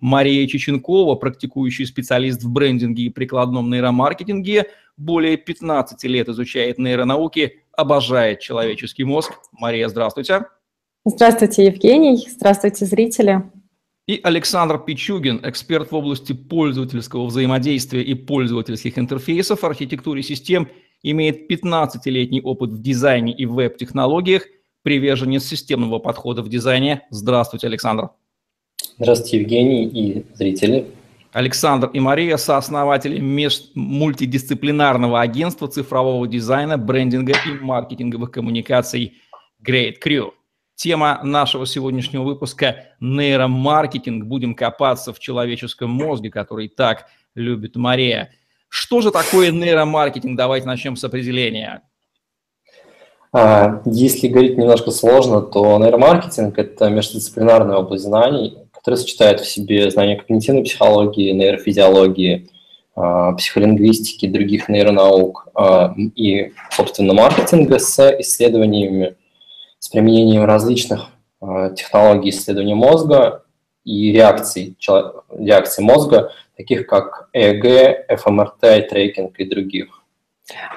Мария Чеченкова, практикующий специалист в брендинге и прикладном нейромаркетинге, более 15 лет изучает нейронауки, обожает человеческий мозг. Мария, здравствуйте. Здравствуйте, Евгений. Здравствуйте, зрители. И Александр Пичугин, эксперт в области пользовательского взаимодействия и пользовательских интерфейсов, архитектуре систем, имеет 15-летний опыт в дизайне и веб-технологиях, приверженец системного подхода в дизайне. Здравствуйте, Александр. Здравствуйте, Евгений и зрители. Александр и Мария – сооснователи меж... мультидисциплинарного агентства цифрового дизайна, брендинга и маркетинговых коммуникаций Great Crew. Тема нашего сегодняшнего выпуска – нейромаркетинг. Будем копаться в человеческом мозге, который так любит Мария. Что же такое нейромаркетинг? Давайте начнем с определения. А, если говорить немножко сложно, то нейромаркетинг – это междисциплинарная область знаний, который сочетает в себе знания когнитивной психологии, нейрофизиологии, а, психолингвистики, других нейронаук а, и, собственно, маркетинга с исследованиями, с применением различных а, технологий исследования мозга и реакций, реакций мозга, таких как ЭЭГ, ФМРТ, трекинг и других.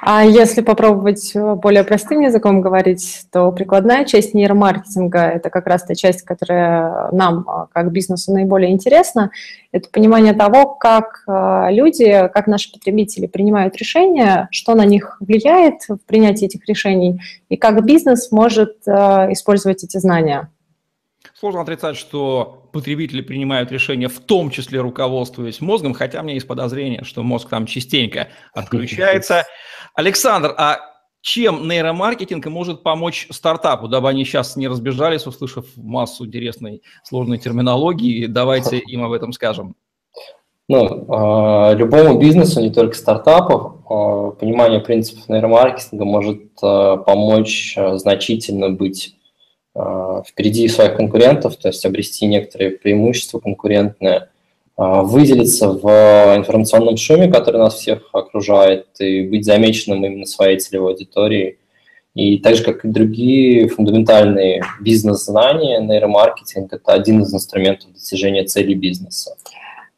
А если попробовать э, более простым языком говорить, то прикладная часть нейромаркетинга – это как раз та часть, которая нам, а, как бизнесу, наиболее интересна. Это понимание того, как э, люди, как наши потребители принимают решения, что на них влияет в принятии этих решений, и как бизнес может э, использовать эти знания. Сложно отрицать, что потребители принимают решения, в том числе руководствуясь мозгом, хотя у меня есть подозрение, что мозг там частенько отключается. Александр, а чем нейромаркетинг может помочь стартапу, дабы они сейчас не разбежались, услышав массу интересной сложной терминологии? Давайте им об этом скажем. Ну, а, любому бизнесу, не только стартапу, а, понимание принципов нейромаркетинга может а, помочь значительно быть впереди своих конкурентов, то есть обрести некоторые преимущества конкурентные, э, выделиться в информационном шуме, который нас всех окружает, и быть замеченным именно своей целевой аудиторией. И так же, как и другие фундаментальные бизнес-знания, нейромаркетинг – это один из инструментов достижения целей бизнеса.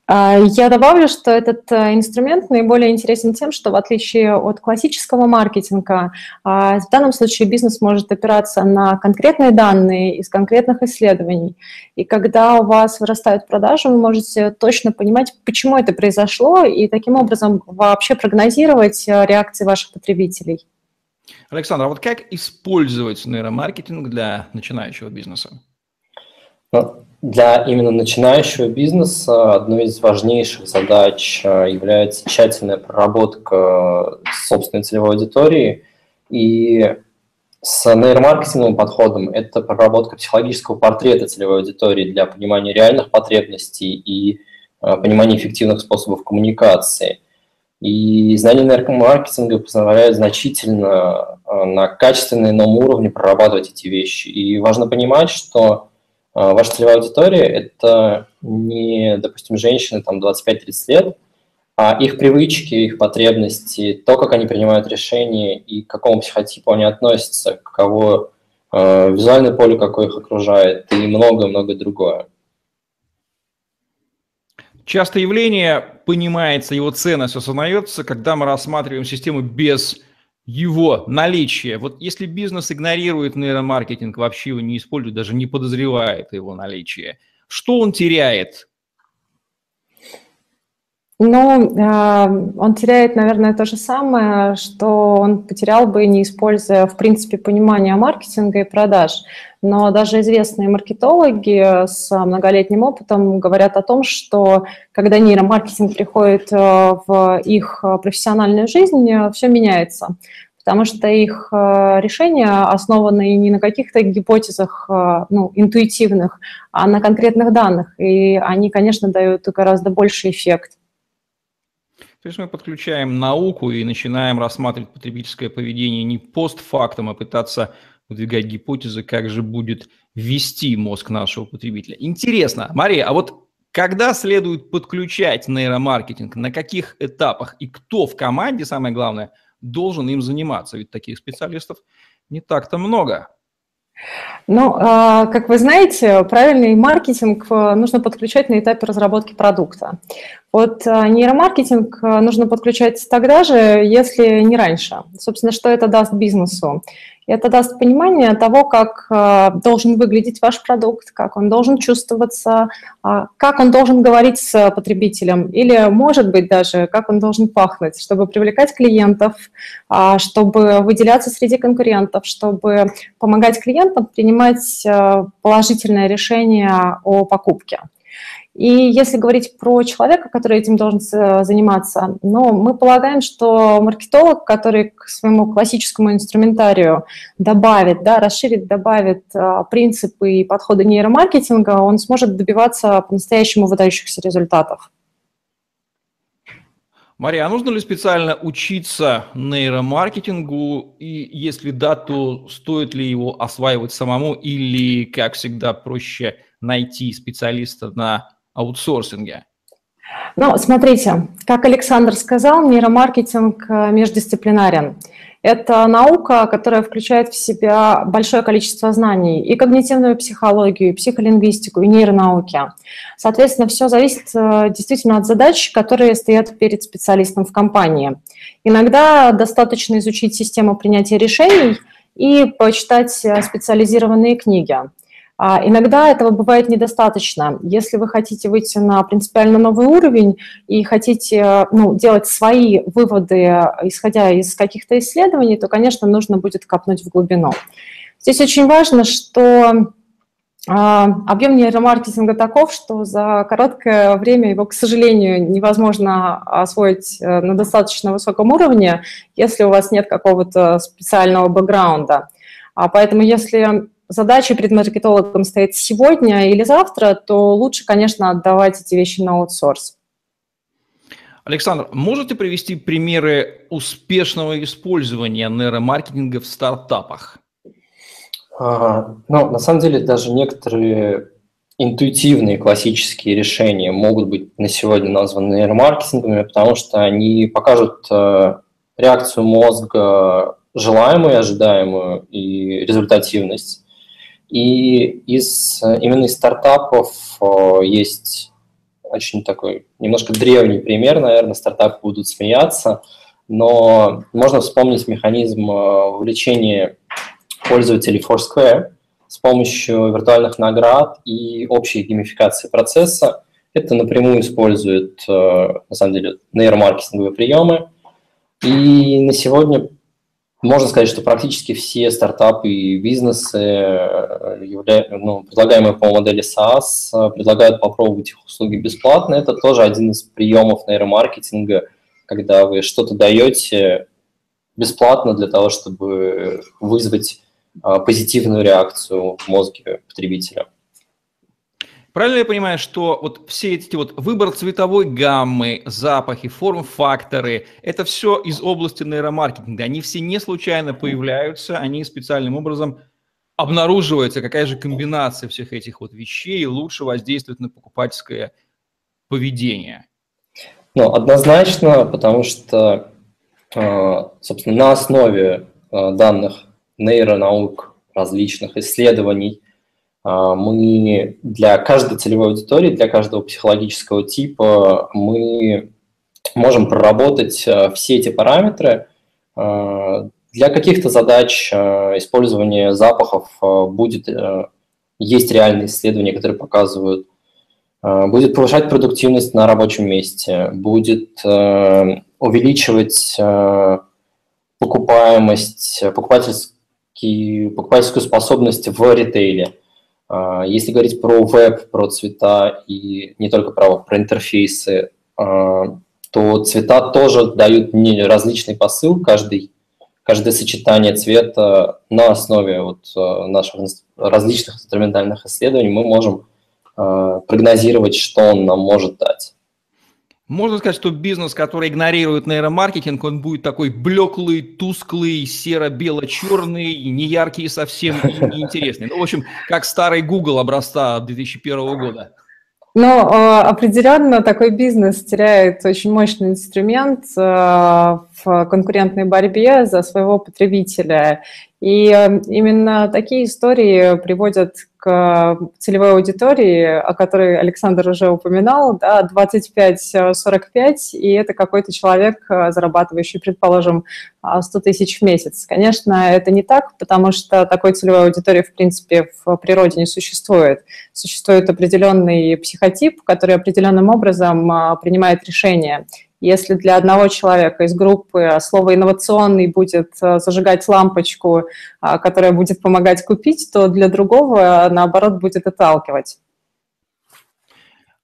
А, я добавлю, что этот э, инструмент наиболее интересен тем, что в отличие от классического маркетинга, а, в данном случае бизнес может опираться на конкретные данные из конкретных исследований. И когда у вас вырастают продажи, вы можете точно понимать, почему это произошло, и таким образом вообще прогнозировать э, реакции ваших потребителей. Александр, а вот как использовать нейромаркетинг для начинающего бизнеса? Для именно начинающего бизнеса одной из важнейших задач э, является тщательная проработка собственной целевой аудитории. И с нейромаркетинговым подходом это проработка психологического портрета целевой аудитории для понимания реальных потребностей и э, понимания эффективных способов коммуникации. И знание нейромаркетинга позволяет значительно э, на качественном ином уровне прорабатывать эти вещи. И важно понимать, что ваша целевая аудитория – это не, допустим, женщины там 25-30 лет, а их привычки, их потребности, то, как они принимают решения и к какому психотипу они относятся, каково э, визуальное поле, какое их окружает, и многое-многое другое. Часто явление понимается, его ценность осознается, когда мы рассматриваем систему без его наличие. Вот если бизнес игнорирует нейромаркетинг, вообще его не использует, даже не подозревает его наличие, что он теряет? Ну, а, он теряет, наверное, то же самое, что он потерял бы, не используя, в принципе, понимание маркетинга и продаж. Но даже известные маркетологи с многолетним опытом говорят о том, что когда нейромаркетинг приходит э, в их профессиональную жизнь, все меняется потому что их э, решения основаны не на каких-то гипотезах э, ну, интуитивных, а на конкретных данных, и они, конечно, дают гораздо больший эффект. То есть мы подключаем науку и начинаем рассматривать потребительское поведение не постфактом, а пытаться выдвигать гипотезы, как же будет вести мозг нашего потребителя. Интересно, Мария, а вот когда следует подключать нейромаркетинг, на каких этапах и кто в команде, самое главное, должен им заниматься? Ведь таких специалистов не так-то много. Ну, а, как вы знаете, правильный маркетинг э, нужно подключать на этапе разработки продукта. Вот э, нейромаркетинг э, нужно подключать тогда же, если не раньше. Собственно, что это даст бизнесу? Это даст понимание того, как э, должен выглядеть ваш продукт, как он должен чувствоваться, а, как он должен говорить с потребителем, или, может быть, даже как он должен пахнуть, чтобы привлекать клиентов, а, чтобы выделяться среди конкурентов, чтобы помогать клиентам принимать положительное решение о покупке. И если говорить про человека, который этим должен заниматься, ну, мы полагаем, что маркетолог, который к своему классическому инструментарию добавит, да, расширит, добавит а, принципы и подходы нейромаркетинга, он сможет добиваться по-настоящему выдающихся результатов. Мария, а нужно ли специально учиться нейромаркетингу? И если да, то стоит ли его осваивать самому или, как всегда, проще найти специалиста на аутсорсинге? Ну, смотрите, как Александр сказал, нейромаркетинг э, междисциплинарен. Это наука, которая включает в себя большое количество знаний и когнитивную психологию, и психолингвистику, и нейронауки. Соответственно, все зависит э, действительно от задач, которые стоят перед специалистом в компании. Иногда достаточно изучить систему принятия решений и почитать э, специализированные книги. А иногда этого бывает недостаточно. Если вы хотите выйти на принципиально новый уровень и хотите ну, делать свои выводы, исходя из каких-то исследований, то, конечно, нужно будет копнуть в глубину. Здесь очень важно, что а, объем нейромаркетинга таков, что за короткое время его, к сожалению, невозможно освоить э, на достаточно высоком уровне, если у вас нет какого-то специального бэкграунда. А поэтому если задача перед маркетологом стоит сегодня или завтра, то лучше, конечно, отдавать эти вещи на аутсорс. Александр, можете привести примеры успешного использования нейромаркетинга в стартапах? А, ну, на самом деле, даже некоторые интуитивные классические решения могут быть на сегодня названы нейромаркетинговыми, потому что они покажут э, реакцию мозга желаемую, ожидаемую и результативность. И из именно из стартапов есть очень такой немножко древний пример, наверное, стартапы будут смеяться, но можно вспомнить механизм вовлечения пользователей Foursquare с помощью виртуальных наград и общей геймификации процесса. Это напрямую использует, на самом деле, нейромаркетинговые приемы. И на сегодня можно сказать, что практически все стартапы и бизнесы, э, ну, предлагаемые по модели SaaS, э, предлагают попробовать их услуги бесплатно. Это тоже один из приемов нейромаркетинга, когда вы что-то даете бесплатно для того, чтобы вызвать э, позитивную реакцию в мозге потребителя. Правильно я понимаю, что вот все эти вот выбор цветовой гаммы, запахи, форм-факторы, это все из области нейромаркетинга. Они все не случайно появляются, они специальным образом обнаруживается, какая же комбинация всех этих вот вещей лучше воздействует на покупательское поведение. Ну, однозначно, потому что, э, собственно, на основе э, данных нейронаук, различных исследований, мы для каждой целевой аудитории, для каждого психологического типа мы можем проработать а, все эти параметры. А, для каких-то задач использование запахов будет, есть реальные исследования, которые показывают, будет повышать продуктивность на рабочем месте, будет увеличивать покупаемость, покупательский, покупательскую способность в ритейле – а, если говорить про веб, про цвета и не только про, про интерфейсы, а, то цвета тоже дают различный посыл, каждый каждое сочетание цвета на основе вот наших различных инструментальных исследований мы можем прогнозировать, что он нам может дать. Можно сказать, что бизнес, который игнорирует нейромаркетинг, он будет такой блеклый, тусклый, серо-бело-черный, неяркий совсем и неинтересный. Ну, в общем, как старый Google образца 2001 года. Но э, определенно такой бизнес теряет очень мощный инструмент э, в конкурентной борьбе за своего потребителя. И э, именно такие истории приводят к целевой аудитории, о которой Александр уже упоминал, да, 25-45, и это какой-то человек, зарабатывающий, предположим, 100 тысяч в месяц. Конечно, это не так, потому что такой целевой аудитории, в принципе, в природе не существует. Существует определенный психотип, который определенным образом принимает решения. Если для одного человека из группы слово «инновационный» будет э, зажигать лампочку, а, которая будет помогать купить, то для другого, наоборот, будет отталкивать.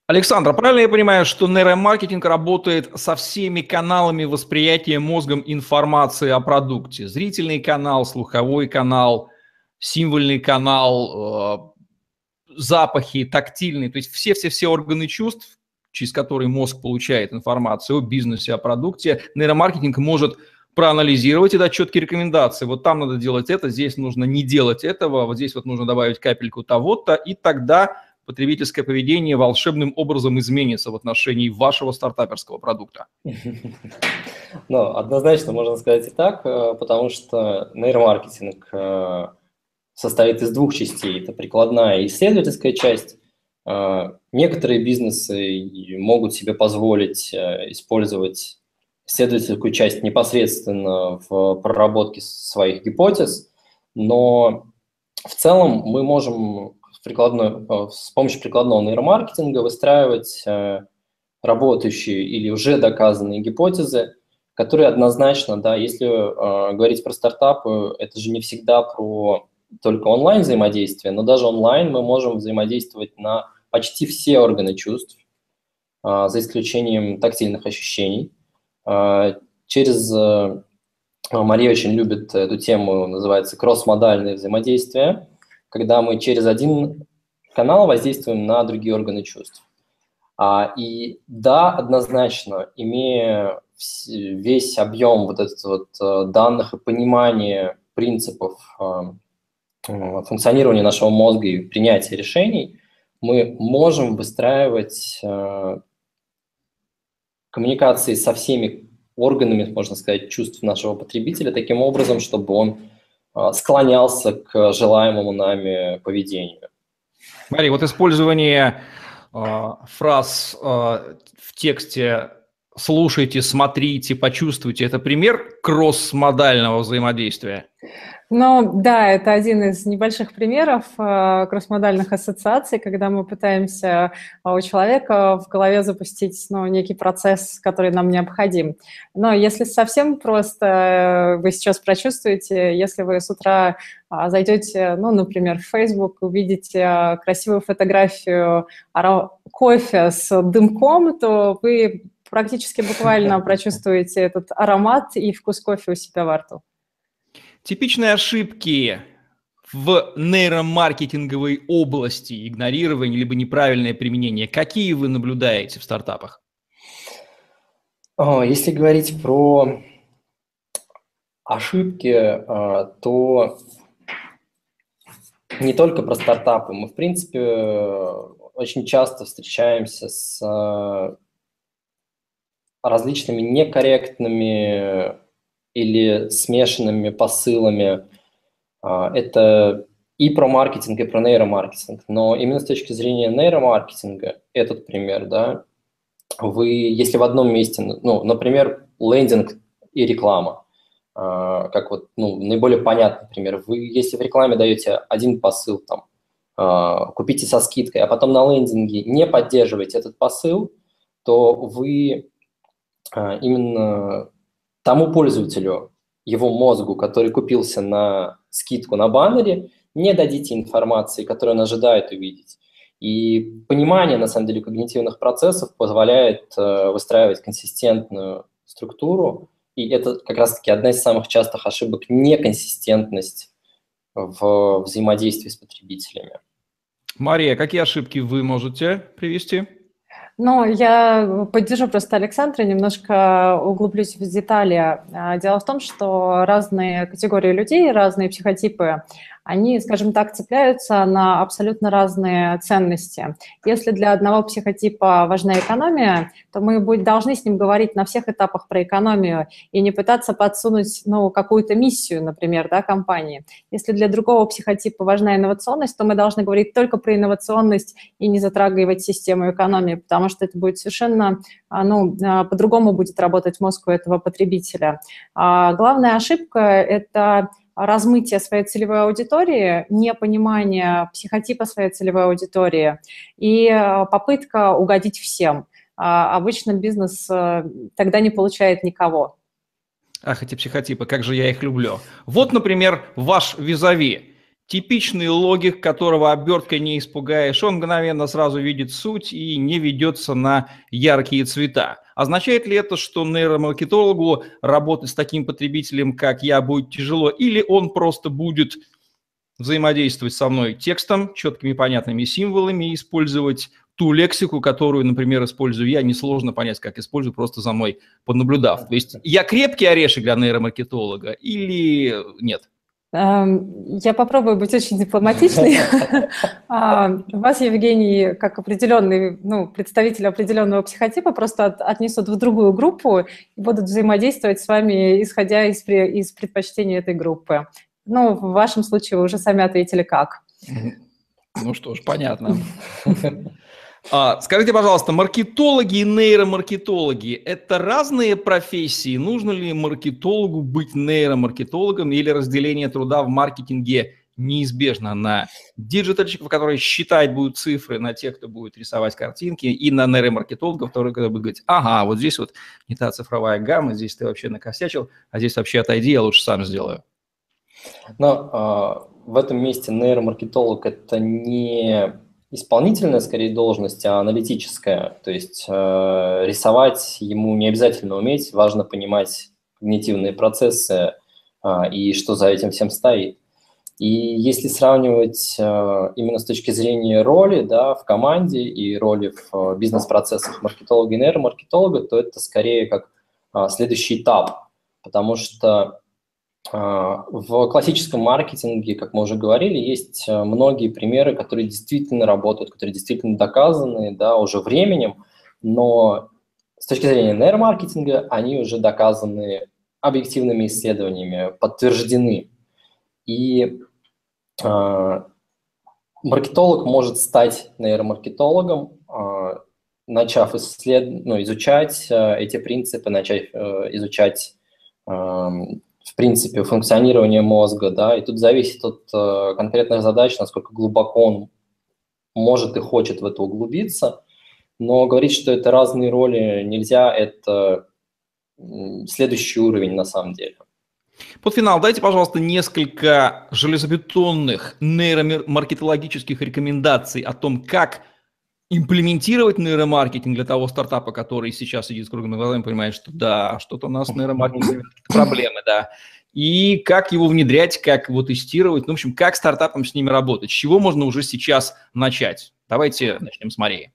Александр, правильно я понимаю, что нейромаркетинг работает со всеми каналами восприятия мозгом информации о продукте? Зрительный канал, слуховой канал, символьный канал, э, запахи, тактильный, то есть все-все-все органы чувств, через который мозг получает информацию о бизнесе, о продукте, нейромаркетинг может проанализировать и дать четкие рекомендации. Вот там надо делать это, здесь нужно не делать этого, вот здесь вот нужно добавить капельку того-то, и тогда потребительское поведение волшебным образом изменится в отношении вашего стартаперского продукта? Ну, однозначно можно сказать и так, э, потому что нейромаркетинг э, состоит из двух частей. Это прикладная и исследовательская часть. А, некоторые бизнесы могут себе позволить э, использовать исследовательскую часть непосредственно в проработке своих гипотез, но в целом мы можем прикладной, э, с помощью прикладного нейромаркетинга выстраивать э, работающие или уже доказанные гипотезы, которые однозначно, да, если говорить про стартапы, это же не всегда про только онлайн взаимодействие, но даже онлайн мы можем взаимодействовать на почти все органы чувств, а, за исключением тактильных ощущений. А, через э, Мария очень любит эту тему, называется кросс-модальное взаимодействие, когда мы через один канал воздействуем на другие органы чувств. А, и да, однозначно, имея весь объем вот этих вот э, данных и понимание принципов э, функционирования нашего мозга и принятия решений, мы можем выстраивать э, коммуникации со всеми органами, можно сказать, чувств нашего потребителя таким образом, чтобы он э, склонялся к желаемому нами поведению. Смотри, вот использование э, фраз э, в тексте «слушайте», «смотрите», «почувствуйте» – это пример кросс-модального взаимодействия? Ну да, это один из небольших примеров э, кроссмодальных ассоциаций, когда мы пытаемся э, у человека в голове запустить ну, некий процесс, который нам необходим. Но если совсем просто э, вы сейчас прочувствуете, если вы с утра э, зайдете, ну, например, в Facebook, увидите э, красивую фотографию кофе с дымком, то вы практически буквально прочувствуете этот аромат и вкус кофе у себя во рту. Типичные ошибки в нейромаркетинговой области, игнорирование либо неправильное применение, какие вы наблюдаете в стартапах? Если говорить про ошибки, а, то не только про стартапы. Мы, в принципе, очень часто встречаемся с а, различными некорректными или смешанными посылами. А, это и про маркетинг, и про нейромаркетинг. Но именно с точки зрения нейромаркетинга, этот пример, да, вы, если в одном месте, ну, например, лендинг и реклама, а, как вот, ну, наиболее понятный пример, вы, если в рекламе даете один посыл, там, а, купите со скидкой, а потом на лендинге не поддерживаете этот посыл, то вы именно тому пользователю, его мозгу, который купился на скидку на баннере, не дадите информации, которую он ожидает увидеть. И понимание, на самом деле, когнитивных процессов позволяет э, выстраивать консистентную структуру и это как раз-таки одна из самых частых ошибок – неконсистентность в взаимодействии с потребителями. Мария, какие ошибки вы можете привести? Ну, я поддержу просто Александра, немножко углублюсь в детали. А, дело в том, что разные категории людей, разные психотипы они, скажем так, цепляются на абсолютно разные ценности. Если для одного психотипа важна экономия, то мы должны с ним говорить на всех этапах про экономию и не пытаться подсунуть ну, какую-то миссию, например, да, компании. Если для другого психотипа важна инновационность, то мы должны говорить только про инновационность и не затрагивать систему экономии, потому что это будет совершенно, а, ну, а, по-другому будет работать мозг у этого потребителя. А главная ошибка – это размытие своей целевой аудитории, непонимание психотипа своей целевой аудитории и э, попытка угодить всем. А обычно бизнес э, тогда не получает никого. Ах, эти психотипы, как же я их люблю. Вот, например, ваш визави. Типичный логик, которого оберткой не испугаешь, он мгновенно сразу видит суть и не ведется на яркие цвета. Означает ли это, что нейромаркетологу работать с таким потребителем, как я, будет тяжело, или он просто будет взаимодействовать со мной текстом, четкими понятными символами, использовать ту лексику, которую, например, использую я, несложно понять, как использую, просто за мной понаблюдав. То есть я крепкий орешек для нейромаркетолога или нет? Я попробую быть очень дипломатичной. А, вас, Евгений, как определенный, ну, представитель определенного психотипа, просто отнесут в другую группу и будут взаимодействовать с вами, исходя из, из предпочтений этой группы. Ну, в вашем случае вы уже сами ответили как. Ну что ж, понятно. А, скажите, пожалуйста, маркетологи и нейромаркетологи – это разные профессии? Нужно ли маркетологу быть нейромаркетологом или разделение труда в маркетинге неизбежно на диджитальщиков, которые считать будут цифры, на тех, кто будет рисовать картинки, и на нейромаркетологов, которые будут говорить, ага, вот здесь вот не та цифровая гамма, здесь ты вообще накосячил, а здесь вообще отойди, я лучше сам сделаю. Но э, в этом месте нейромаркетолог – это не исполнительная, скорее, должность, а аналитическая. То есть э, рисовать ему не обязательно уметь, важно понимать когнитивные процессы э, и что за этим всем стоит. И если сравнивать э, именно с точки зрения роли да, в команде и роли в э, бизнес-процессах маркетолога и нейромаркетолога, то это скорее как э, следующий этап, потому что в классическом маркетинге, как мы уже говорили, есть э, многие примеры, которые действительно работают, которые действительно доказаны да, уже временем, но с точки зрения нейромаркетинга они уже доказаны объективными исследованиями, подтверждены. И э, маркетолог может стать нейромаркетологом, э, начав исслед... ну, изучать э, эти принципы, начав э, изучать эм, в принципе, функционирование мозга, да, и тут зависит от э, конкретных задач, насколько глубоко он может и хочет в это углубиться, но говорить, что это разные роли нельзя, это следующий уровень на самом деле. Под финал дайте, пожалуйста, несколько железобетонных нейромаркетологических рекомендаций о том, как имплементировать нейромаркетинг для того стартапа, который сейчас сидит с круглыми глазами, понимает, что да, что-то у нас с нейромаркетингом проблемы, да. И как его внедрять, как его тестировать, ну, в общем, как стартапам с ними работать, с чего можно уже сейчас начать. Давайте начнем с Марии.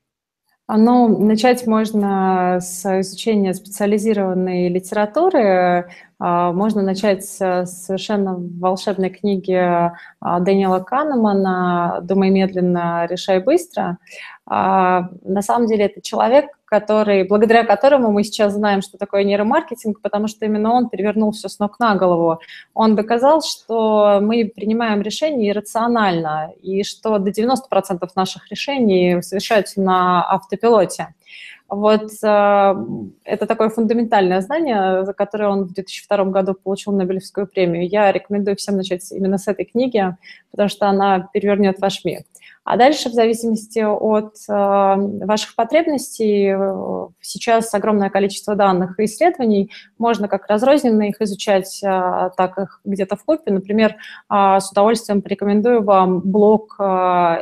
Ну, начать можно с изучения специализированной литературы. А, можно начать с совершенно волшебной книги а, Дэниела Канемана «Думай медленно, решай быстро». А, на самом деле это человек, который, благодаря которому мы сейчас знаем, что такое нейромаркетинг, потому что именно он перевернул все с ног на голову. Он доказал, что мы принимаем решения иррационально, и что до 90% наших решений совершаются на автопилоте. Вот э, это такое фундаментальное знание, за которое он в 2002 году получил Нобелевскую премию. Я рекомендую всем начать именно с этой книги, потому что она перевернет ваш мир. А дальше, в зависимости от э, ваших потребностей, э, сейчас огромное количество данных и исследований, можно как разрозненно их изучать, э, так их где-то в купе. Например, э, с удовольствием порекомендую вам блог э,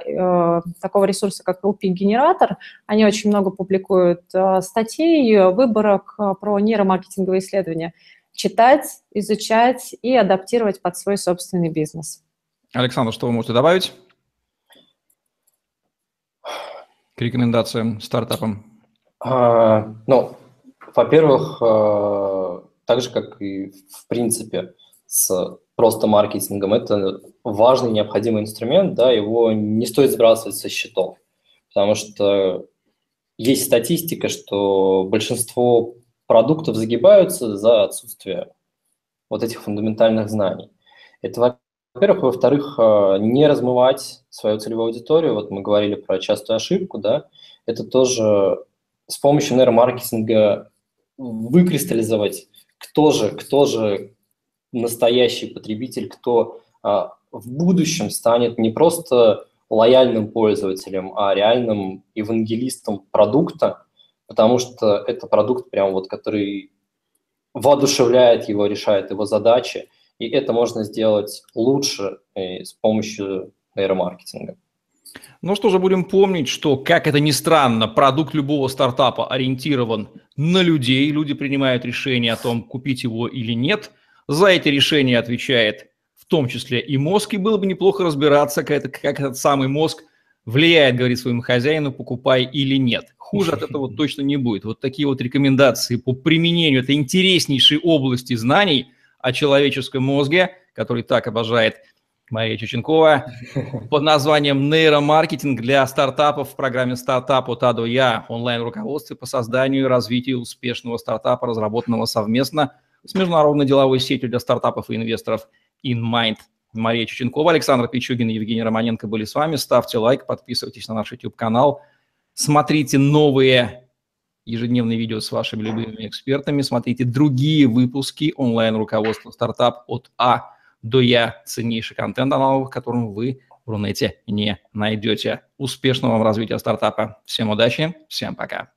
э, такого ресурса, как LP-генератор. Они очень много публикуют э, статей, выборок э, про нейромаркетинговые исследования. читать, изучать и адаптировать под свой собственный бизнес. Александр, что вы можете добавить к рекомендациям стартапам? А, ну, во-первых, а, так же, как и в принципе с просто маркетингом, это важный, необходимый инструмент, да, его не стоит сбрасывать со счетов, потому что есть статистика, что большинство продуктов загибаются за отсутствие вот этих фундаментальных знаний. Это во-первых. Во-вторых, э, не размывать свою целевую аудиторию. Вот мы говорили про частую ошибку, да. Это тоже с помощью нейромаркетинга выкристаллизовать, кто же, кто же настоящий потребитель, кто а, в будущем станет не просто лояльным пользователем, а реальным евангелистом продукта, потому что это продукт прям вот, который воодушевляет его, решает его задачи, и это можно сделать лучше э, с помощью нейромаркетинга. Ну что же, будем помнить, что, как это ни странно, продукт любого стартапа ориентирован на людей. Люди принимают решение о том, купить его или нет. За эти решения отвечает в том числе и мозг. И было бы неплохо разбираться, как, это, как этот самый мозг влияет, говорит своему хозяину, покупай или нет. Хуже от этого точно не будет. Вот такие вот рекомендации по применению этой интереснейшей области знаний о человеческом мозге, который так обожает Мария Чеченкова, под названием «Нейромаркетинг для стартапов» в программе «Стартап от А до Я» онлайн-руководстве по созданию и развитию успешного стартапа, разработанного совместно с международной деловой сетью для стартапов и инвесторов InMind. Мария Чеченкова, Александр Пичугин и Евгений Романенко были с вами. Ставьте лайк, подписывайтесь на наш YouTube-канал, смотрите новые ежедневные видео с вашими любимыми экспертами, смотрите другие выпуски онлайн-руководства стартап от А до Я, ценнейший контент аналогов, которым вы в Рунете не найдете. Успешного вам развития стартапа. Всем удачи, всем пока.